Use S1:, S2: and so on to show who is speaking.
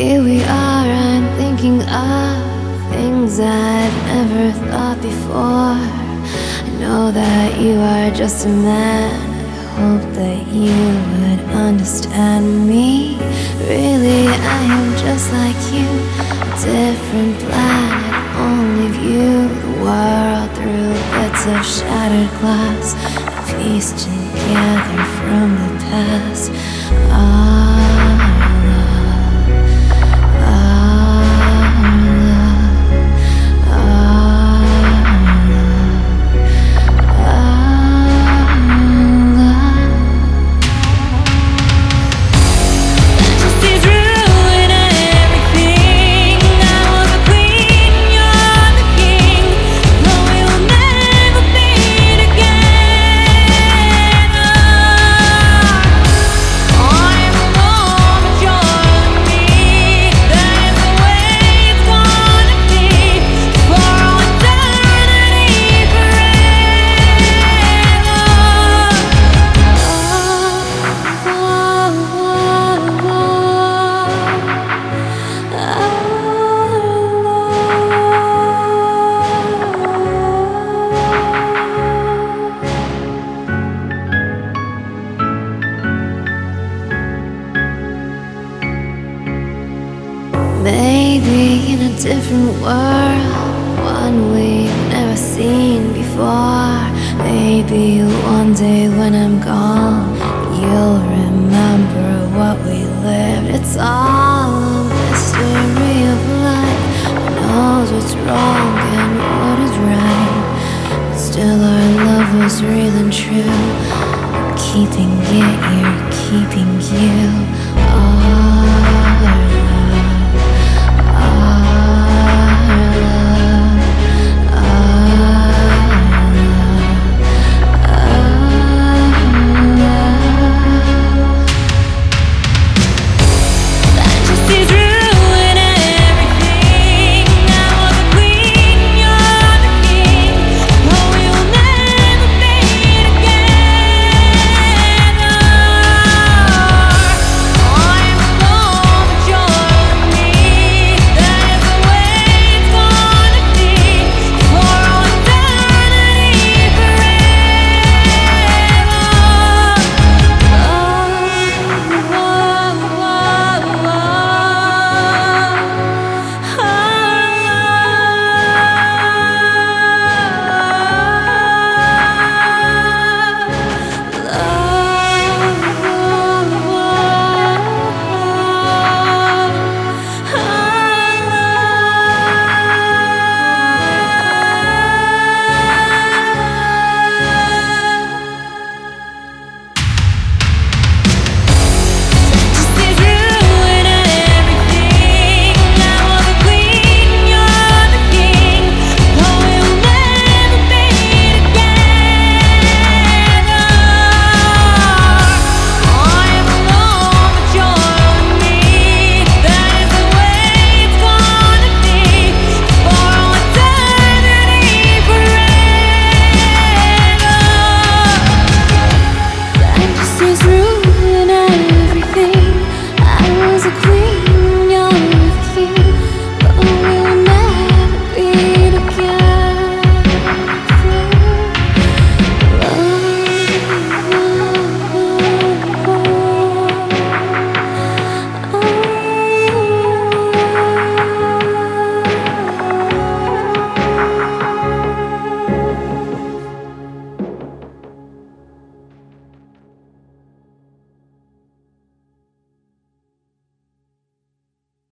S1: Here we are, I'm thinking of things I've never thought before. I know that you are just a man. I hope that you would understand me. Really, I am just like you, a different planet, only view the world through bits of shattered glass, pieced together from the past. Our different world, one we've never seen before. Maybe one day when I'm gone, you'll remember what we lived. It's all a mystery of life. Who knows what's wrong and what is right? Still, our love was real and true. Keeping it here, keeping you. Ah.